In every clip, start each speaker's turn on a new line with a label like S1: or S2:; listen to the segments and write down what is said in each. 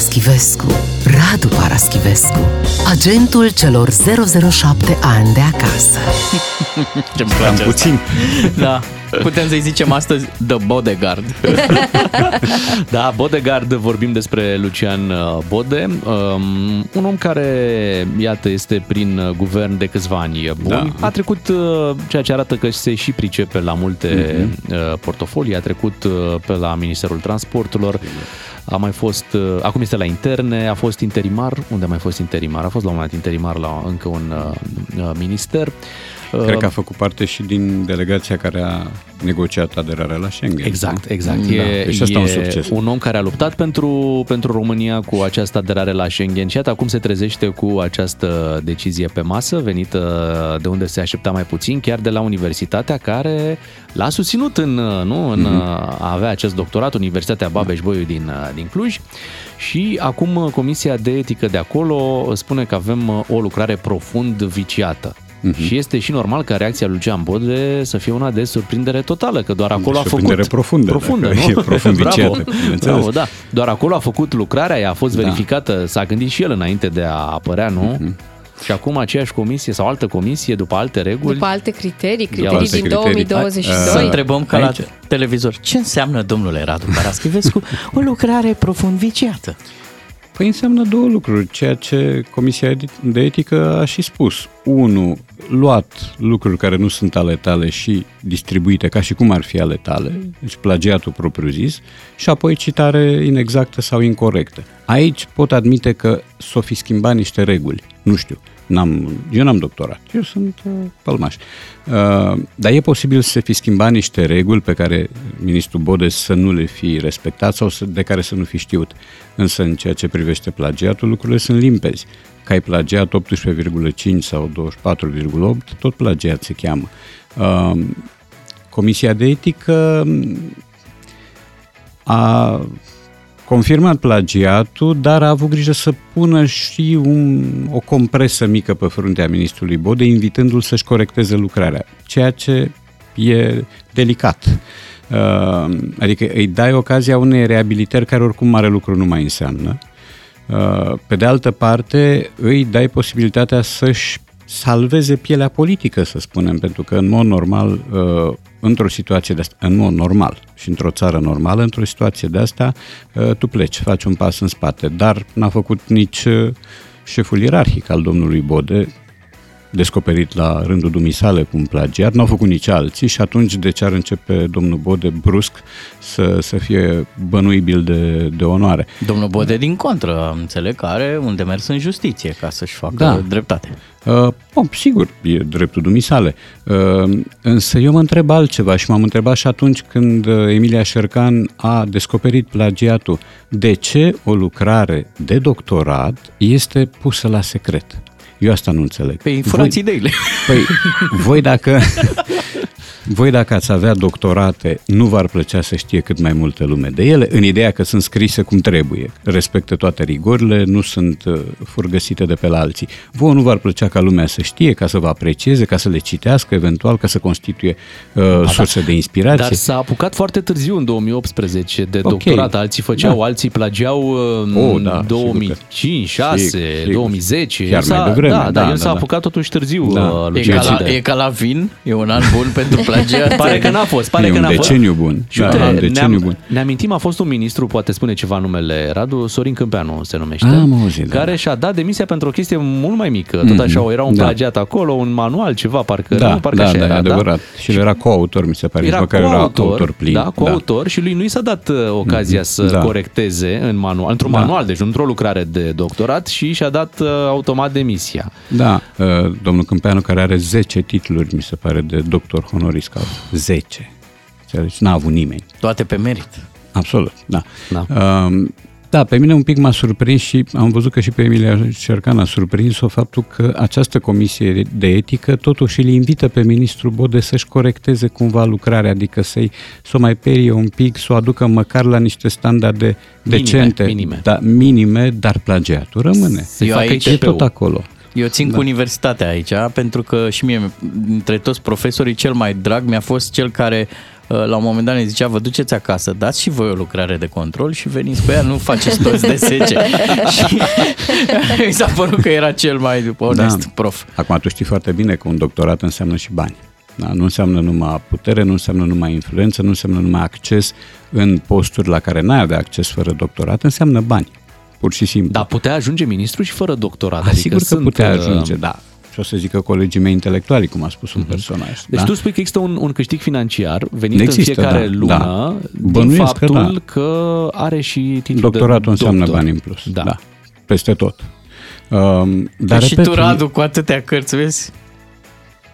S1: Paraschivescu, Radu Paraschivescu, agentul celor 007 ani de acasă.
S2: Ce-mi
S3: Cam
S2: place
S3: puțin.
S2: Da. Putem să-i zicem astăzi The Bodyguard.
S4: Da, Bodegaard, vorbim despre Lucian uh, Bode, um, un om care, iată, este prin uh, guvern de câțiva ani buni.
S3: Da.
S4: A trecut, uh, ceea ce arată că se și pricepe la multe uh, portofolii, a trecut uh, pe la Ministerul Transporturilor, a mai fost, uh, acum este la interne, a fost interimar, unde a mai fost interimar? A fost la un moment dat interimar la încă un uh, uh, minister.
S3: Cred că a făcut parte și din delegația care a negociat aderarea la Schengen.
S4: Exact, exact.
S3: Da,
S4: E,
S3: deci asta
S4: e
S3: un succes.
S4: un om care a luptat pentru, pentru România cu această aderare la Schengen și iată acum se trezește cu această decizie pe masă, venită de unde se aștepta mai puțin, chiar de la universitatea care l-a susținut în, nu, în
S3: Mhm.
S4: a avea acest doctorat, Universitatea Babeș-Bolyai din, din Cluj și acum Comisia de Etică de acolo spune că avem o lucrare profund viciată.
S3: Mhm.
S4: Și este și normal ca reacția lui Lucian Bode să fie una de surprindere totală, că doar acolo a făcut...
S3: surprindere profundă,
S4: Profundă,
S3: dacă
S4: nu?
S3: e profund
S4: Bravo.
S3: viciată, bineînțeles.
S4: Bravo, da. Doar acolo a făcut lucrarea, ea a fost
S3: Da.
S4: verificată, s-a gândit și el înainte de a apărea, nu?
S3: Mhm.
S4: Și acum aceeași comisie sau altă comisie, după alte reguli,
S5: După alte criterii,
S4: Iau
S5: criterii
S4: alte
S5: din
S3: criterii.
S5: 2022.
S2: Să întrebăm ca
S3: Aici.
S2: la televizor. Ce înseamnă, domnule Radu Paraschivescu, o lucrare profund viciată?
S3: Păi înseamnă două lucruri, ceea ce Comisia de Etică a și spus. Unu, luat lucruri care nu sunt ale tale și distribuite ca și cum ar fi ale tale, deci plagiatul propriu-zis, și apoi citare inexactă sau incorrectă. Aici pot admite că s-o fi schimbat niște reguli, nu știu. N-am, eu n-am doctorat, eu sunt uh, pălmaș. Uh, dar e posibil să se fi schimbat niște reguli pe care ministrul Bodes să nu le fi respectat sau să, de care să nu fi știut. Însă în ceea ce privește plagiatul, lucrurile sunt limpezi. Că ai plagiat 18,5 sau 24,8, tot plagiat se cheamă. Uh, Comisia de etică a confirmat plagiatul, dar a avut grijă să pună și un, o compresă mică pe fruntea ministrului Bode, invitându-l să-și corecteze lucrarea, ceea ce e delicat. Uh, adică îi dai ocazia unei reabilitări care oricum mare lucru nu mai înseamnă. Uh, pe de altă parte, îi dai posibilitatea să-și salveze pielea politică, să spunem, pentru că în mod normal, uh, într-o situație de asta, în mod normal și într-o țară normală, într-o situație de asta, uh, tu pleci, faci un pas în spate, dar n-a făcut nici uh, șeful ierarhic al domnului Bode, descoperit la rândul dumisale cu un plagiat, n-au făcut nici alții și atunci de ce ar începe domnul Bode brusc să, să fie bănuibil de, de onoare?
S2: Domnul Bode, din contră, înțeleg că are un demers în justiție ca să-și facă
S3: Da.
S2: dreptate.
S3: Uh, bun, sigur, e dreptul dumisale. Uh, însă eu mă întreb altceva și m-am întrebat și atunci când uh, Emilia Șercan a descoperit plagiatul. De ce o lucrare de doctorat este pusă la secret? Eu asta nu înțeleg.
S2: Păi furați ideile.
S3: Păi, voi dacă, voi dacă ați avea doctorate, nu v-ar plăcea să știe cât mai multă lume de ele, în ideea că sunt scrise cum trebuie, respectă toate rigorile, nu sunt uh, furgăsite de pe la alții. Vouă nu v-ar plăcea ca lumea să știe, ca să vă aprecieze, ca să le citească, eventual, ca să constituie uh, surse de inspirație.
S4: Dar s-a apucat foarte târziu, în 2018, de
S3: Ok.
S4: doctorat. Alții făceau,
S3: Da.
S4: alții plagiau în
S3: Oh, da,
S4: 2005, 6,
S3: Sigur, sigur.
S4: 2010.
S3: Chiar
S4: El s-a-
S3: mai devreme,
S4: Da, dar
S3: da,
S4: el
S3: da,
S4: s-a
S3: da.
S4: apucat totuși târziu,
S3: Da.
S4: uh,
S2: E
S4: Lucian
S2: ca, la,
S4: Bode.
S2: e ca la vin, e un an bun pentru plagiat.
S4: Pare că n-a fost, pare
S3: e
S4: că
S3: un
S4: n-a fost.
S3: deceniu bun.
S4: Și
S3: Da,
S4: uite,
S3: un deceniu
S4: ne-am,
S3: bun.
S4: ne amintim, a fost un ministru, poate spune ceva numele Radu, Sorin Câmpeanu se numește,
S3: Am auzit, da.
S4: care și-a dat demisia pentru o chestie mult mai mică. Tot așa, era un
S3: da.
S4: plagiat acolo, un manual, ceva, parcă,
S3: Da,
S4: nu, parcă
S3: da,
S4: așa
S3: da,
S4: era,
S3: e adevărat. Și el era coautor, mi se pare, nici
S4: Era
S3: măcar era
S4: coautor,
S3: autor plin.
S4: da, coautor și lui nu i s-a dat uh, ocazia să
S3: Da.
S4: corecteze în manual, într-un
S3: Da.
S4: manual, deci nu într-o lucrare de doctorat și și-a dat uh, automat demisia.
S3: Da, uh, domnul Câmpeanu care are 10 titluri, mi se pare, de doctor honoris causa. 10. Înțelegi? N-a avut nimeni.
S2: Toate pe merit.
S3: Absolut, da.
S4: Da.
S3: Uh, da, pe mine un pic m-a surprins și am văzut că și pe Emilia Cercan a surprins-o faptul că această comisie de etică totuși îl invită pe ministrul Bode să-și corecteze cumva lucrarea, adică să-i, să o mai perie un pic, să o aducă măcar la niște standarde
S4: Minime,
S3: decente,
S4: minime.
S3: Da, minime, dar plagiatul rămâne.
S4: Să-i
S2: Eu
S4: facă
S2: aici-
S3: E
S4: ITP-ul.
S3: tot acolo.
S2: Eu țin cu universitatea aici, pentru că și mie, dintre toți profesorii, cel mai drag mi-a fost cel care uh, la un moment dat ne zicea, vă duceți acasă, dați și voi o lucrare de control și veniți cu ea, nu faceți toți de 10. și mi s-a părut că era cel mai onest da. prof.
S3: Acum tu știi foarte bine că un doctorat înseamnă și bani. Da? Nu înseamnă numai putere, nu înseamnă numai influență, nu înseamnă numai acces în posturi la care n-ai avea acces fără doctorat, înseamnă bani. Pur și simplu.
S4: Da, putea ajunge ministru și fără doctorat.
S3: A,
S4: adică
S3: sigur că
S4: sunt,
S3: putea
S4: uh,
S3: ajunge, da. Și o să zică colegii mei intelectuali, cum a spus un personaj.
S4: Deci
S3: da?
S4: tu spui că există un, un câștig financiar venit
S3: Există,
S4: în fiecare
S3: da,
S4: lună
S3: da.
S4: din
S3: Bănuiesc că
S4: faptul
S3: da.
S4: că are și titlul
S3: Doctoratul
S4: de
S3: înseamnă
S4: doctor.
S3: bani în plus.
S4: Da.
S3: da. Peste tot. Um,
S2: Dar
S3: dar
S2: și
S3: repet,
S2: tu, Radu, cu atâtea cărți, vezi?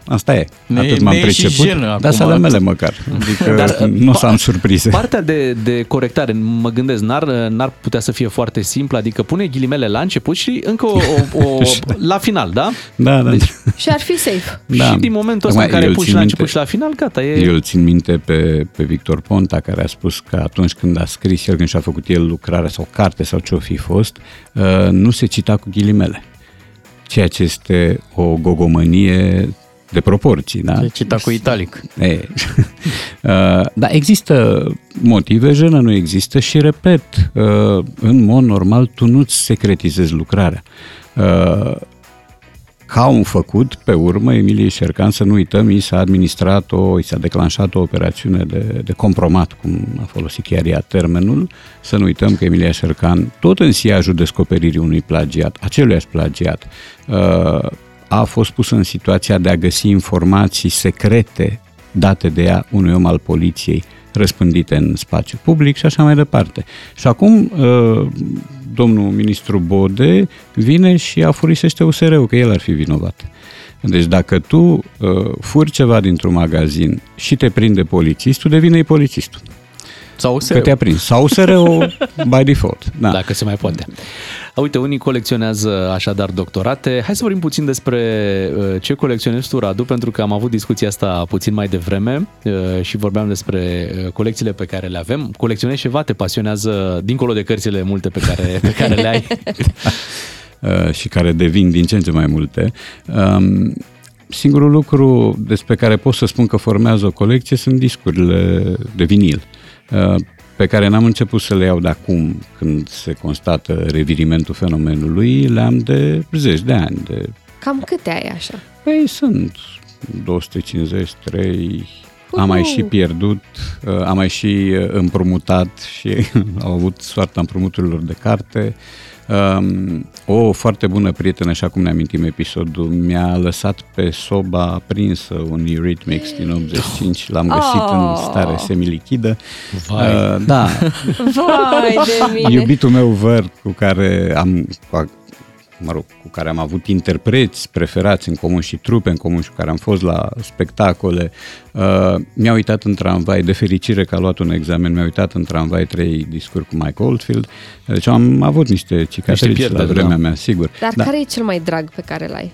S3: Asta e.
S2: Ne-
S3: Atât m-am
S2: ne e și
S3: priceput.
S2: jenă
S3: Dar
S2: acum.
S3: să ale mele măcar. Adică
S4: Dar,
S3: nu o să am
S4: pa-
S3: surprize.
S4: Partea de, de corectare, mă gândesc, n-ar, n-ar putea să fie foarte simplă, adică pune ghilimele la început și încă o, o, o la final, da?
S3: Da, da.
S4: Deci-
S5: Și ar fi safe.
S3: Da.
S4: Și din momentul ăsta
S3: Acum,
S4: în care
S3: eu
S4: puși și
S3: țin
S4: la
S3: minte-
S4: început și la final, gata, e...
S3: Eu îl țin minte pe, pe Victor Ponta, care a spus că atunci când a scris el, când și-a făcut el lucrarea sau carte sau ce-o fi fost, uh, nu se cita cu ghilimele. Ceea ce este o gogomănie de proporții, da?
S2: Se cita cu italic.
S3: E, uh, da, există motive, jenă nu există și, repet, uh, în mod normal tu nu-ți secretizezi lucrarea. Uh, Ca un făcut, pe urmă, Emilie Șercan, să nu uităm, i s-a administrat o, i s-a declanșat o operațiune de, de compromat, cum a folosit chiar ea termenul, să nu uităm că Emilia Șercan, tot în siajul descoperirii unui plagiat, aceluiași plagiat, uh, a fost pusă în situația de a găsi informații secrete date de ea unui om al poliției răspândite în spațiu public și așa mai departe. Și acum uh, domnul ministru Bode vine și afurisește USR-ul că el ar fi vinovat. Deci dacă tu uh, furi ceva dintr-un magazin și te prinde polițistul, devine polițistul.
S2: Sau
S3: Că te-a prins. Sau USR-ul by default. Da.
S4: Dacă se mai poate. Uite, unii colecționează așadar doctorate. Hai să vorbim puțin despre uh, ce colecționezi tu, Radu, pentru că am avut discuția asta puțin mai devreme uh, și vorbeam despre uh, colecțiile pe care le avem. Colecționezi ceva? Te pasionează, dincolo de cărțile multe pe care, pe care le ai?
S3: uh, și care devin din ce în ce mai multe. Um, singurul lucru despre care pot să spun că formează o colecție sunt discurile de vinil, uh, pe care n-am început să le iau de acum, când se constată revirimentul fenomenului, le-am de zeci de ani. De...
S5: Cam câte ai așa?
S3: Păi sunt 250, 3, am mai și pierdut, uh, am mai și uh, împrumutat și au avut soarta împrumuturilor de carte. Um, o foarte bună prietenă, așa cum ne amintim episodul, mi-a lăsat pe soba aprinsă un Eurythmics din 85, l-am găsit
S5: Oh.
S3: în stare semilichidă.
S4: Vai.
S3: Uh, da,
S5: Vai de mine!
S3: iubitul meu văr cu care am cu- mă rog, cu care am avut interpreți preferați în comun și trupe în comun și cu care am fost la spectacole, uh, mi-a uitat în tramvai, de fericire că a luat un examen, mi-a uitat în tramvai trei discuri cu Mike Oldfield, deci am avut niște cicatrici la
S4: pierderi,
S3: vremea
S4: da.
S3: mea, sigur.
S5: Dar
S3: Da.
S5: care e cel mai drag pe care l-ai?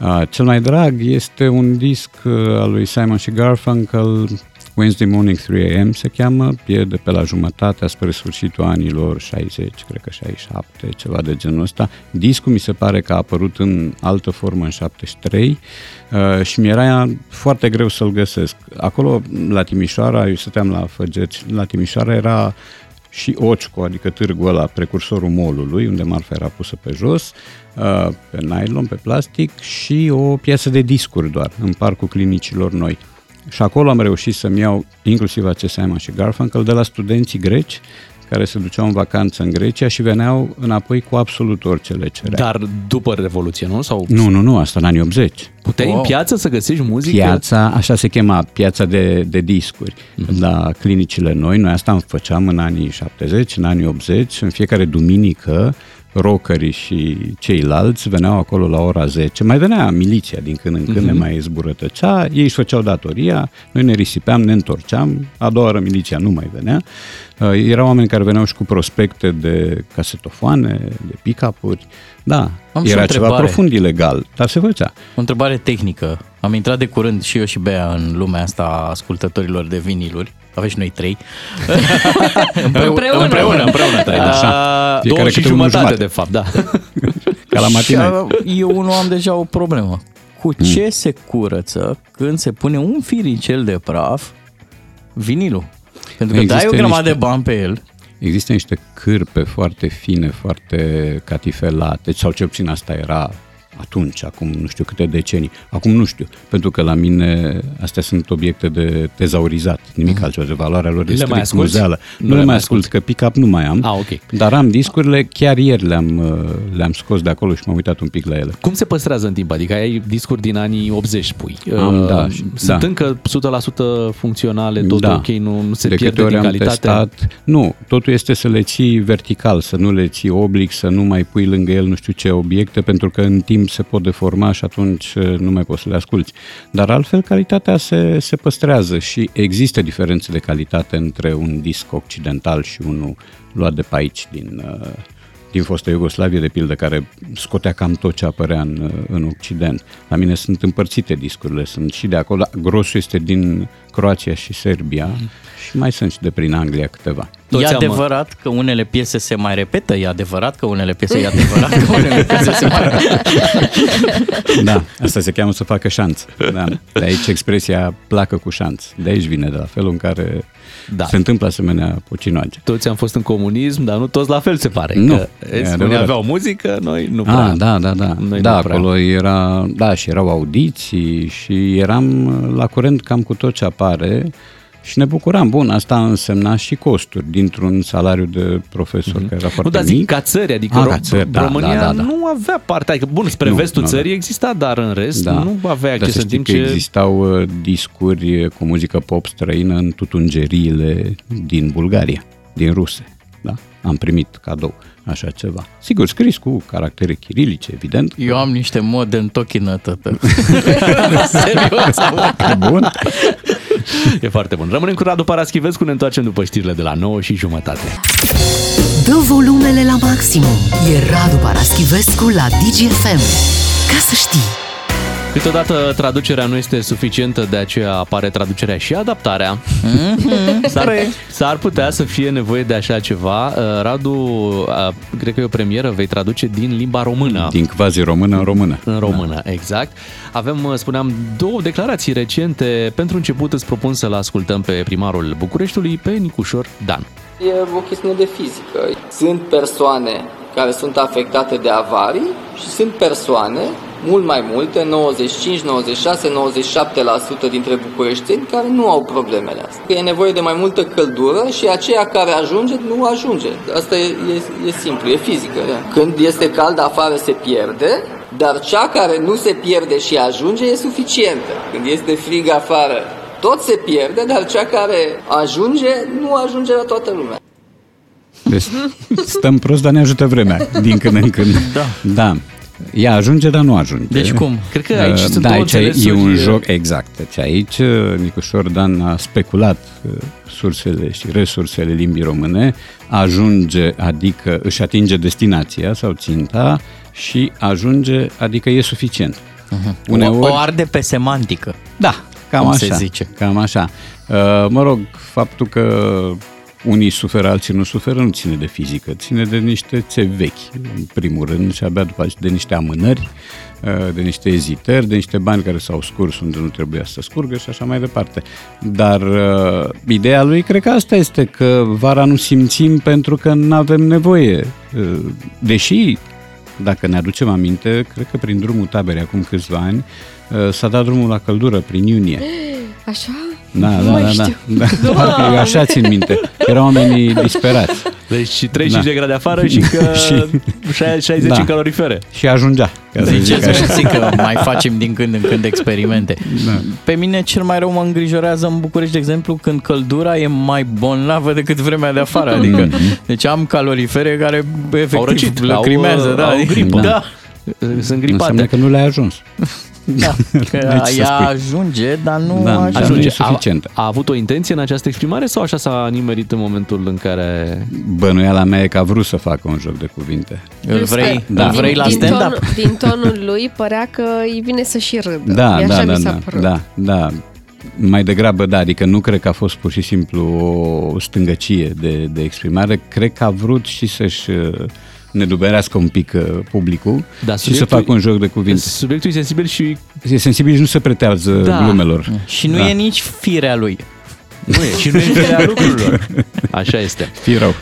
S3: Uh, cel mai drag este un disc uh, al lui Simon și Garfunkel, Wednesday Morning 3 AM se cheamă, e de pe la jumătatea spre sfârșitul anilor 60, cred că 67, ceva de genul ăsta. Discul mi se pare că a apărut în altă formă în 73 uh, și mi-era foarte greu să-l găsesc. Acolo, la Timișoara, eu stăteam la Făgeți, la Timișoara era și Occo, adică târgul ăla, precursorul molului, unde marfa era pusă pe jos, uh, pe nylon, pe plastic și o piesă de discuri doar, în parcul clinicilor noi. Și acolo am reușit să-mi iau inclusiv acest Simon și Garfunkel de la studenții greci care se duceau în vacanță în Grecia și veneau înapoi cu absolut orice le cerea.
S4: Dar după Revoluție, nu? Sau
S3: Nu, nu, nu, asta în anii 80.
S4: puteai
S2: Wow.
S4: în piață să găsești muzică?
S3: Piața, așa se chema, piața de, de discuri. La clinicile noi, noi asta făceam în anii 70, în anii 80, în fiecare duminică rockerii și ceilalți veneau acolo la ora 10. Mai venea miliția din când în când, ne mai zburătăcea, ei își făceau datoria, noi ne risipeam, ne întorceam, a doua oră miliția nu mai venea. Uh, Erau oameni care veneau și cu prospecte de casetofoane, de pick-up-uri. Da,
S2: Am și o
S3: era ceva
S2: întrebare.
S3: profund ilegal, dar se făcea.
S2: O întrebare tehnică. Am intrat de curând și eu și Bea în lumea asta a ascultătorilor de viniluri. Avem și noi trei.
S5: Împreună.
S2: împreună, împreună trei, da.
S3: Așa.
S2: Uh,
S3: Fiecare
S4: Două și
S3: câte unul
S4: jumătate,
S3: jumate.
S4: de fapt, da.
S3: Ca la
S2: și,
S3: matinee.
S2: uh, eu unul am deja o problemă. Cu ce se curăță când se pune un firicel de praf Vinilul. Pentru că
S3: Există
S2: dai o grămadă
S3: niște-
S2: de bani pe el.
S3: Există niște cârpe foarte fine, foarte catifelate, sau cel puțin asta era atunci, acum nu știu câte decenii. Acum nu știu, pentru că la mine astea sunt obiecte de tezaurizat, nimic altceva, de valoarea lor
S4: Le
S3: este
S4: mai
S3: strict
S4: asculți?
S3: muzeală.
S4: Nu
S3: Nu,
S4: le
S3: le
S4: mai
S3: mai ascult, că pick-up nu mai am,
S4: Ah, ok.
S3: dar am discurile, chiar ieri le-am, uh, le-am scos de acolo și m-am uitat un pic la ele.
S4: Cum se păstrează în timp? Adică ai discuri din anii 80, spui.
S3: Am,
S4: Uh,
S3: da, și-
S4: Sunt
S3: da.
S4: încă 100% funcționale, tot ok, nu, nu se
S3: de
S4: pierde
S3: câte ori
S4: din
S3: am
S4: calitate?
S3: testat, nu, totul este să le ții vertical, să nu le ții oblic, să nu mai pui lângă el nu știu ce obiecte, pentru că în timp se pot deforma și atunci uh, nu mai poți să le asculti. Dar altfel calitatea se, se păstrează și există diferențe de calitate între un disc occidental și unul luat de pe aici din, uh, din fostă Iugoslavie, de pildă, care scotea cam tot ce apărea în, uh, în Occident. La mine sunt împărțite discurile, sunt și de acolo, grosul este din Croația și Serbia și mai sunt și de prin Anglia câteva.
S4: Toți
S2: e
S4: am-
S2: adevărat că unele piese se mai repetă, e adevărat că unele piese, e adevărat că unele piese se mai
S3: Da, asta se cheamă să facă șanț. Da. De aici expresia placă cu șanț. De aici vine, de la felul în care
S4: Da.
S3: da. se întâmplă asemenea pucinoage.
S4: Toți am fost în comunism, dar nu toți la fel se pare.
S3: Nu,
S4: Că,
S3: e
S4: vezi, unii
S3: adevărat.
S4: aveau muzică, noi nu prea.
S3: Ah, da, da, da.
S4: Noi
S3: da,
S4: nu prea.
S3: acolo era, da, și erau audiții și eram la curent cam cu tot ce apare și ne bucuram. Bun, asta însemna și costuri dintr-un salariu de profesor care era
S4: Nu,
S3: foarte
S4: dar zic
S3: mic.
S4: ca țări, adică
S3: Ah,
S4: Ro-
S3: ca țări, da,
S4: România
S3: da, da, da.
S4: nu avea parte, adică bun, spre
S3: Nu,
S4: vestul
S3: nu avea.
S4: țării exista, dar în rest nu avea
S3: Dar
S4: acces
S3: să
S4: în
S3: știi
S4: timp
S3: că
S4: ce...
S3: existau uh, discuri cu muzică pop străină în tutungeriile din Bulgaria, din ruse. Da? Am primit cadou așa ceva. Sigur, scris cu caractere chirilice, evident.
S2: Eu am niște modern tochină, tătă. Serios, am.
S3: Bun.
S4: E foarte bun. Rămânem cu Radu Paraschivescu, ne întoarcem după știrile de la 9 și jumătate.
S1: Dă volumele la maximum. E Radu Paraschivescu la DGFM. Ca să știi.
S4: Câteodată traducerea nu este suficientă, de aceea apare traducerea și adaptarea. S-ar, s-ar putea să fie nevoie de așa ceva. Uh, Radu, uh, cred că e o premieră, vei traduce din limba română.
S3: Din quasi română în română.
S4: În română, da. exact. Avem, uh, spuneam, două declarații recente. Pentru început îți propun să-l ascultăm pe primarul Bucureștiului, pe Nicușor Dan.
S6: E o chestiune de fizică. Sunt persoane care sunt afectate de avarii și sunt persoane, mult mai multe, 95, 96, 97% dintre bucureșteni care nu au problemele astea. Că e nevoie de mai multă căldură și aceea care ajunge, nu ajunge. Asta e, e, e simplu, e fizică. Da? Când este cald afară se pierde, dar cea care nu se pierde și ajunge e suficientă. Când este frig afară, tot se pierde, dar cea care ajunge, nu ajunge la toată lumea.
S3: Deci stăm prost, dar ne ajută vremea, din când în când. Da. da. Ea ajunge, dar nu ajunge.
S2: Deci cum?
S4: Cred că aici
S3: Uh,
S4: sunt
S3: da,
S4: două
S3: aici e- e
S4: înțelesuri.
S3: un joc, exact. Deci aici uh, Nicușor Dan a speculat uh, sursele și resursele limbii române, ajunge, adică își atinge destinația sau ținta și ajunge, adică e suficient. Uh-huh.
S2: O, o arde pe semantică.
S3: Da, cam
S2: Cum
S3: așa.
S2: se zice.
S3: Cam așa. Uh, mă rog, faptul că unii suferă, alții nu suferă, nu ține de fizică, ține de niște țevi vechi, în primul rând, și abia după aceea de niște amânări, uh, de niște ezitări, de niște bani care s-au scurs unde nu trebuia să scurgă și așa mai departe. Dar uh, ideea lui cred că asta este, că vara nu simțim pentru că nu avem nevoie. Uh, deși dacă ne aducem aminte, cred că prin drumul taberei acum câțiva ani uh, s-a dat drumul la căldură prin iunie.
S5: Așa?
S3: Da,
S5: Nu
S3: da,
S5: mai
S3: da, da,
S5: știu.
S3: da. Parcă eu așa țin minte. Erau oamenii disperați
S4: Deci și 35
S3: Da.
S4: de grade afară și că
S3: Și-
S4: 60
S3: Da.
S4: în calorifere.
S3: și ajungea. Ca să
S2: Deci
S3: zic
S2: să
S3: așa.
S2: zic că mai facem din când în când experimente.
S3: Da.
S2: Pe mine cel mai rău mă îngrijorează în București, de exemplu, când căldura e mai bolnavă decât vremea de afară. Adică, deci am calorifere care
S4: Au
S2: efectiv
S4: răcit,
S2: lăcrimează.
S4: au,
S2: da,
S4: au
S2: adică-
S4: gripă.
S2: Da.
S4: Sunt
S3: Înseamnă
S4: gripate.
S3: că nu le-a ajuns.
S2: Da, că
S3: Deci să
S2: ea
S3: spui.
S2: ajunge, dar nu
S3: Da,
S2: ajunge.
S3: ajunge.
S4: Ajunge.
S3: nu e suficientă.
S4: A, a avut o intenție în această exprimare sau așa s-a nimerit în momentul în care...
S3: Bănuiala mea e că a vrut să facă un joc de cuvinte.
S2: Îl
S5: Plus
S2: vrei,
S5: că
S3: Da.
S2: îl vrei la
S5: din,
S2: stand-up?
S5: Tonul, din tonul lui părea că îi vine să și râdă.
S3: Da,
S5: Mie
S3: da,
S5: așa
S3: da,
S5: mi s-a
S3: da,
S5: părut.
S3: da, da. Mai degrabă, da, adică nu cred că a fost pur și simplu o stângăcie de, de exprimare, cred că a vrut și să-și uh, neduberească un pic uh, publicul
S4: Da,
S3: și să
S4: subiectul-
S3: facă un joc de cuvinte.
S4: Subiectul e sensibil și
S3: E sensibil și nu se pretează
S4: Da.
S3: glumelor.
S2: Și nu
S3: Da.
S2: e nici firea lui.
S4: Nu e. Și nu e în firea lucrurilor. Așa este.
S3: Fii rău.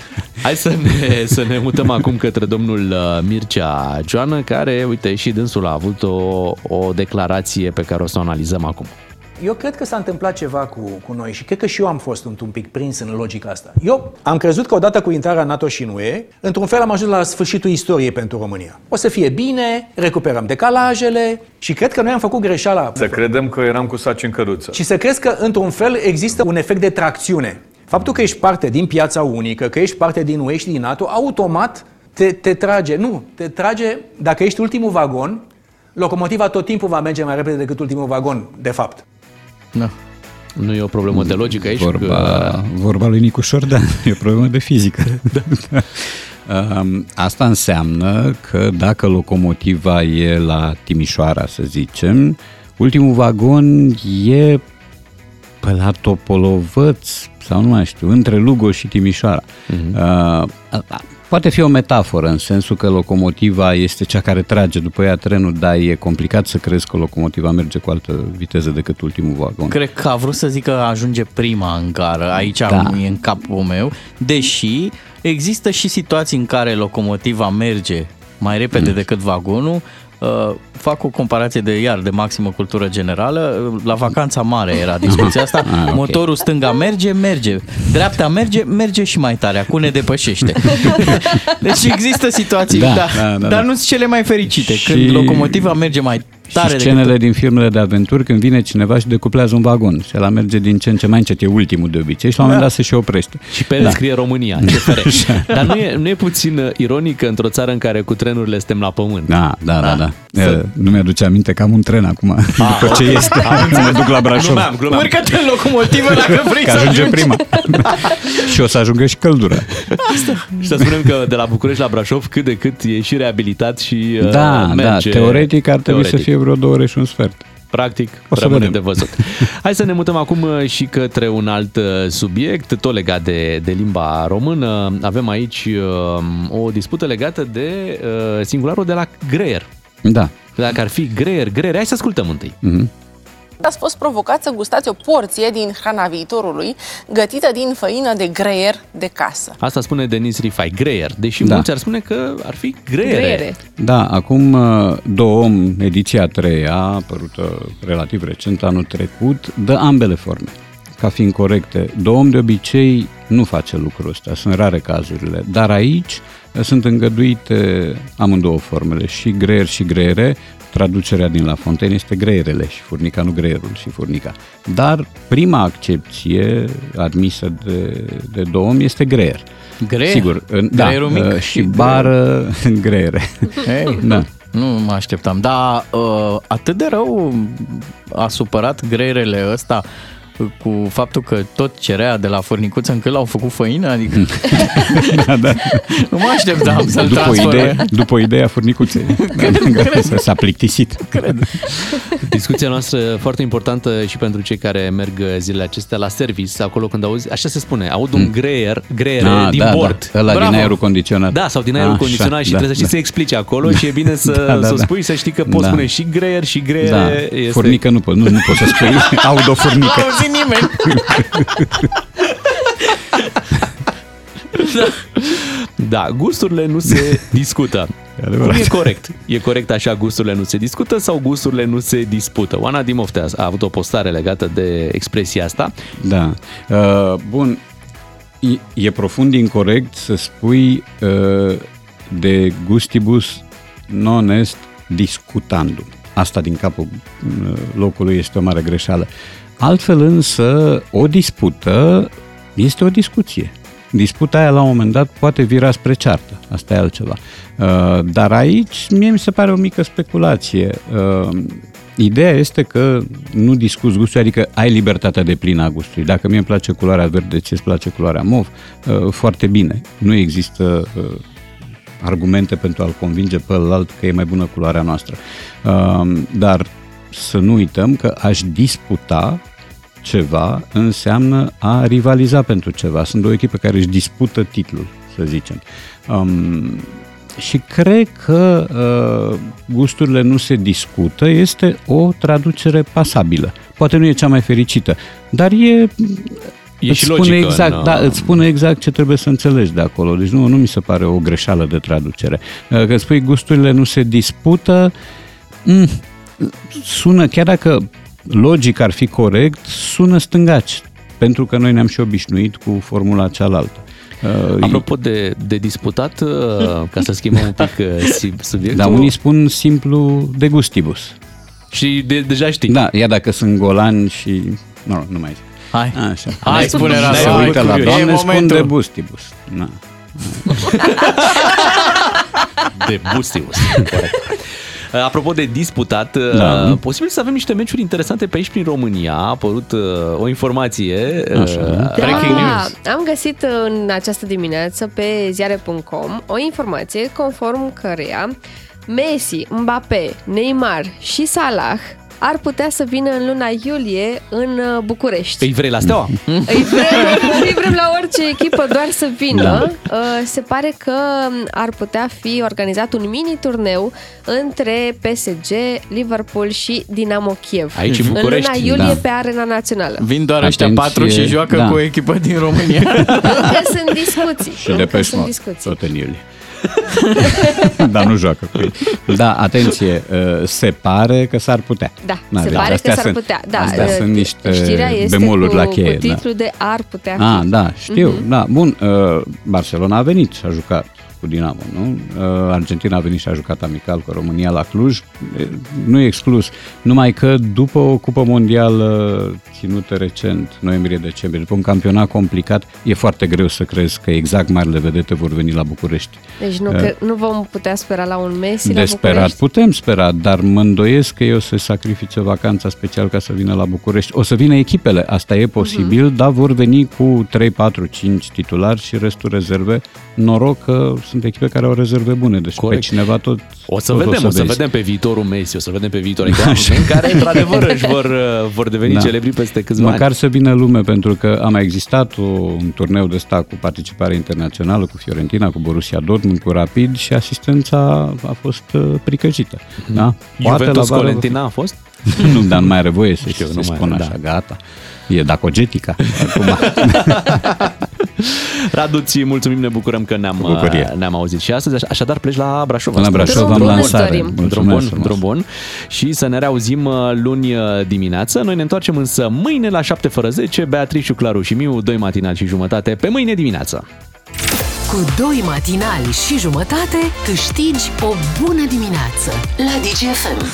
S4: Hai să ne, să ne mutăm acum către domnul uh, Mircea Joană, care, uite, și dânsul a avut o, o declarație pe care o să o analizăm acum.
S7: Eu cred că s-a întâmplat ceva cu, cu noi și cred că și eu am fost un, un pic prins în logica asta. Eu am crezut că odată cu intrarea NATO și în UE, într-un fel am ajuns la sfârșitul istoriei pentru România. O să fie bine, recuperăm decalajele și cred că noi am făcut greșeala.
S8: Să credem că eram cu saci în căruță.
S7: Și să crezi că, într-un fel, există un efect de tracțiune. Faptul că ești parte din piața unică, că ești parte din UE și din NATO, automat te, te trage. Nu, te trage, dacă ești ultimul vagon, locomotiva tot timpul va merge mai repede decât ultimul vagon, de fapt.
S2: Da.
S4: Nu e o problemă de logică aici?
S3: Vorba,
S4: Că...
S3: vorba lui Nicu Șordan, e o problemă de fizică. Da. Um, Asta înseamnă că dacă locomotiva e la Timișoara, să zicem, ultimul vagon e pe la Topolovăț sau nu mai știu, între Lugo și Timișoara. Uh-huh. Uh, poate fi o metaforă în sensul că locomotiva este cea care trage după ea trenul, dar e complicat să crezi că locomotiva merge cu altă viteză decât ultimul vagon.
S2: Cred că a vrut să zică că ajunge prima în gară, aici da. e în capul meu, deși există și situații în care locomotiva merge mai repede mm. decât vagonul, Uh, fac o comparație de iar de maximă cultură generală. La vacanța mare era discuția asta. Ah, okay. Motorul stânga merge, merge. Dreapta merge, merge și mai tare. Acum ne depășește. deci există situații, da, da, da, da, dar nu sunt cele mai fericite. Și... Când locomotiva merge mai tare
S3: și scenele decât... din filmele de aventuri când vine cineva și decuplează un vagon și la merge din ce în ce mai încet, e ultimul de obicei și la un moment da. dat se și oprește.
S4: Și pe el da. scrie România, CFR. Dar nu e, nu e puțin uh, ironic într-o țară în care cu trenurile suntem la pământ.
S3: Da, da, da. da. Să... Nu mi-aduce aminte că am un tren acum, ah, după ce este, mă duc la Brașov.
S2: Glumeam, glumeam. Urcă-te în locomotivă dacă vrei că să ajunge ajungi. prima.
S3: și o să ajungă și căldura.
S4: Asta. Și să spunem că de la București la Brașov cât de cât e și reabilitat și uh,
S3: da,
S4: merge.
S3: Da, teoretic ar trebui teoretic. să fie vreo două ore și un sfert.
S4: Practic, o să rămâne vedem. de văzut. Hai să ne mutăm acum uh, și către un alt uh, subiect, tot legat de, de limba română. Avem aici uh, o dispută legată de uh, singularul de la greier.
S3: Da.
S4: Dacă ar fi greier, greier, hai să ascultăm întâi. Mm-hmm
S9: ați fost provocat să gustați o porție din hrana viitorului gătită din făină de greier de casă.
S4: Asta spune Denis Rifai, greier, deși da. mulți ar spune că ar fi greiere. greiere.
S3: Da, acum uh, două om, ediția 3 a apărută relativ recent, anul trecut, dă ambele forme ca fiind corecte. Două om de obicei nu face lucrul ăsta, sunt rare cazurile, dar aici sunt îngăduite amândouă formele, și greier și greiere, traducerea din La Fontaine este greierele și furnica, nu greierul și furnica. Dar prima accepție admisă de, de Dom este greier.
S2: Greier?
S3: Sigur, da, mic uh, și bară, greiere.
S2: Hey, da. Nu mă așteptam, dar uh, atât de rău a supărat greierele ăsta cu faptul că tot cerea de la furnicuță încât l-au făcut făină? Adică... da, da. Nu mă așteptam să-l
S3: după transforme. Idee, după ideea furnicuței. Cred, da, cred. S-a plictisit. Cred.
S4: Discuția noastră foarte importantă și pentru cei care merg zilele acestea la service, acolo când auzi, așa se spune, aud un mm. greier, greiere ah, din
S3: da,
S4: bord.
S3: Da, ăla Bravo. din aerul condiționat.
S4: Da, sau din aerul așa, condiționat și da, trebuie să știi da. să explici acolo și e bine să, da, da, să da. spui, să știi că poți da. spune și greier și greiere. Da.
S3: Este... Furnică nu, po- nu, nu poți să spui, aud o furnică.
S2: Nu nimeni.
S4: da. da, gusturile nu se discută. E, Cum e corect? E corect așa, gusturile nu se discută sau gusturile nu se dispută? Oana Dimoftea a avut o postare legată de expresia asta.
S3: Da. Uh, bun, e, e profund incorrect să spui uh, de gustibus non est discutandum. Asta din capul uh, locului este o mare greșeală. Altfel însă, o dispută este o discuție. Disputa aia la un moment dat poate vira spre ceartă, asta e altceva. Uh, dar aici mie mi se pare o mică speculație. Uh, ideea este că nu discuți gustul, adică ai libertatea de plină a gustului. Dacă mie îmi place culoarea verde, ți îți place culoarea mov, uh, foarte bine. Nu există argumente pentru a-l convinge pe ălalt că e mai bună culoarea noastră. Dar să nu uităm că aș disputa ceva înseamnă a rivaliza pentru ceva. Sunt două echipe care își dispută titlul, să zicem. Um, și cred că uh, gusturile nu se discută, este o traducere pasabilă. Poate nu e cea mai fericită, dar e
S4: E
S3: îți
S4: și
S3: spune
S4: logică
S3: exact,
S4: în,
S3: da,
S4: uh,
S3: îți spune exact ce trebuie să înțelegi de acolo. Deci nu, nu mi se pare o greșeală de traducere. Uh, Că spui gusturile nu se dispută, mm, sună, chiar dacă logic ar fi corect, sună stângaci, pentru că noi ne-am și obișnuit cu formula cealaltă. Uh,
S4: Apropo de, de disputat, uh, ca să schimbăm un pic uh, si- subiectul.
S3: Dar unii spun simplu de gustibus.
S4: Și de, deja știi.
S3: Da, ia dacă sunt golani și... Nu, nu mai zic.
S2: Hai.
S3: Așa.
S2: Hai, spune
S3: Se
S2: Rasul, hai,
S3: uită la
S2: curios.
S3: doamne,
S2: E
S3: spun
S2: momentul.
S3: de gustibus. Na.
S4: De Bustius. Corect. Uh, Apropo de disputat, uh,
S3: Da.
S4: posibil să avem niște meciuri interesante pe aici prin România. A apărut uh, o informație. uh,
S3: Așa.
S4: Breaking
S5: Da,
S4: news.
S5: am găsit în această dimineață pe ziare.com o informație conform căreia Messi, Mbappé, Neymar și Salah ar putea să vină în luna iulie în uh, București.
S4: Îi vrei la steaua?
S3: Mm.
S5: Îi vrem, îi vrem la orice echipă doar să vină.
S3: Da.
S5: Uh, Se pare că ar putea fi organizat un mini-turneu între PSG, Liverpool și Dinamo Kiev.
S4: Aici, în
S5: în
S4: București.
S5: luna iulie
S3: Da.
S5: pe Arena Națională.
S2: Vin doar ăștia
S3: Atenție,
S2: patru și joacă
S3: da.
S2: cu o echipă din România.
S5: Încă sunt discuții.
S3: Și de
S5: Încă
S3: pe
S5: sunt discuții.
S3: tot în iulie. Dar nu joacă cu ei. Da, atenție, uh, se pare că s-ar putea.
S5: Da,
S3: Na,
S5: se
S3: deci
S5: pare că
S3: astea
S5: s-ar
S3: sunt-
S5: putea. Da,
S3: astea
S5: uh,
S3: sunt niște
S5: știrea este
S3: bemoluri
S5: cu,
S3: la cheie.
S5: cu titlul de ar putea fi.
S3: Ah, da, știu, da, bun. Uh, Barcelona a venit și a jucat cu Dinamo, nu? Uh, Argentina a venit și a jucat amical cu România la Cluj. E, Nu e exclus. Numai că după o cupă mondială ținută recent, noiembrie-decembrie, după un campionat complicat, e foarte greu să crezi că exact marile vedete vor veni la București.
S5: Deci nu, că, nu vom putea spera la un Messi la
S3: De sperat
S5: București?
S3: putem spera, dar mă îndoiesc că eu să sacrifice vacanța special ca să vină la București. O să vină echipele, asta e posibil,
S5: Mhm.
S3: dar vor veni cu 3, 4, 5 titulari și restul rezerve. Noroc că sunt echipe care au rezerve bune, deci
S4: Corect.
S3: pe cineva tot
S4: O să
S3: tot
S4: vedem, o să,
S3: vezi.
S4: vedem pe viitorul Messi, o să vedem pe viitorul în care, într-adevăr, își vor, uh, vor deveni
S3: Da.
S4: celebri peste câțiva
S3: Măcar
S4: ani.
S3: să vină lume, pentru că a mai existat o, un turneu de stat cu participare internațională, cu Fiorentina, cu Borussia Dortmund, cu Rapid și asistența a fost uh, pricăjită. Da?
S4: Juventus
S3: vară-
S4: Colentina a fost?
S3: nu, dar nu mai are voie să
S4: Știu,
S3: se
S4: nu mai
S3: spună
S4: are,
S3: așa,
S4: da.
S3: gata. E dacogetica. Acum.
S4: Radu, ți mulțumim, ne bucurăm că ne-am,
S3: Cu bucurie.
S4: uh, ne-am auzit și astăzi, așadar pleci la Brașov.
S3: Până la
S4: Asta-
S3: Brașov
S5: Drum
S3: am
S5: bun îți
S3: lansare.
S5: dorim.
S4: Drum
S3: Mulțumesc
S4: bun,
S3: frumos.
S4: drum bun. Și să ne reauzim uh, luni uh, dimineață. Noi ne întoarcem însă mâine la 7 fără 10. Beatrice, Claru și Miu, 2 matinal și jumătate pe mâine dimineață.
S1: Cu doi matinali și jumătate câștigi o bună dimineață la DGFM.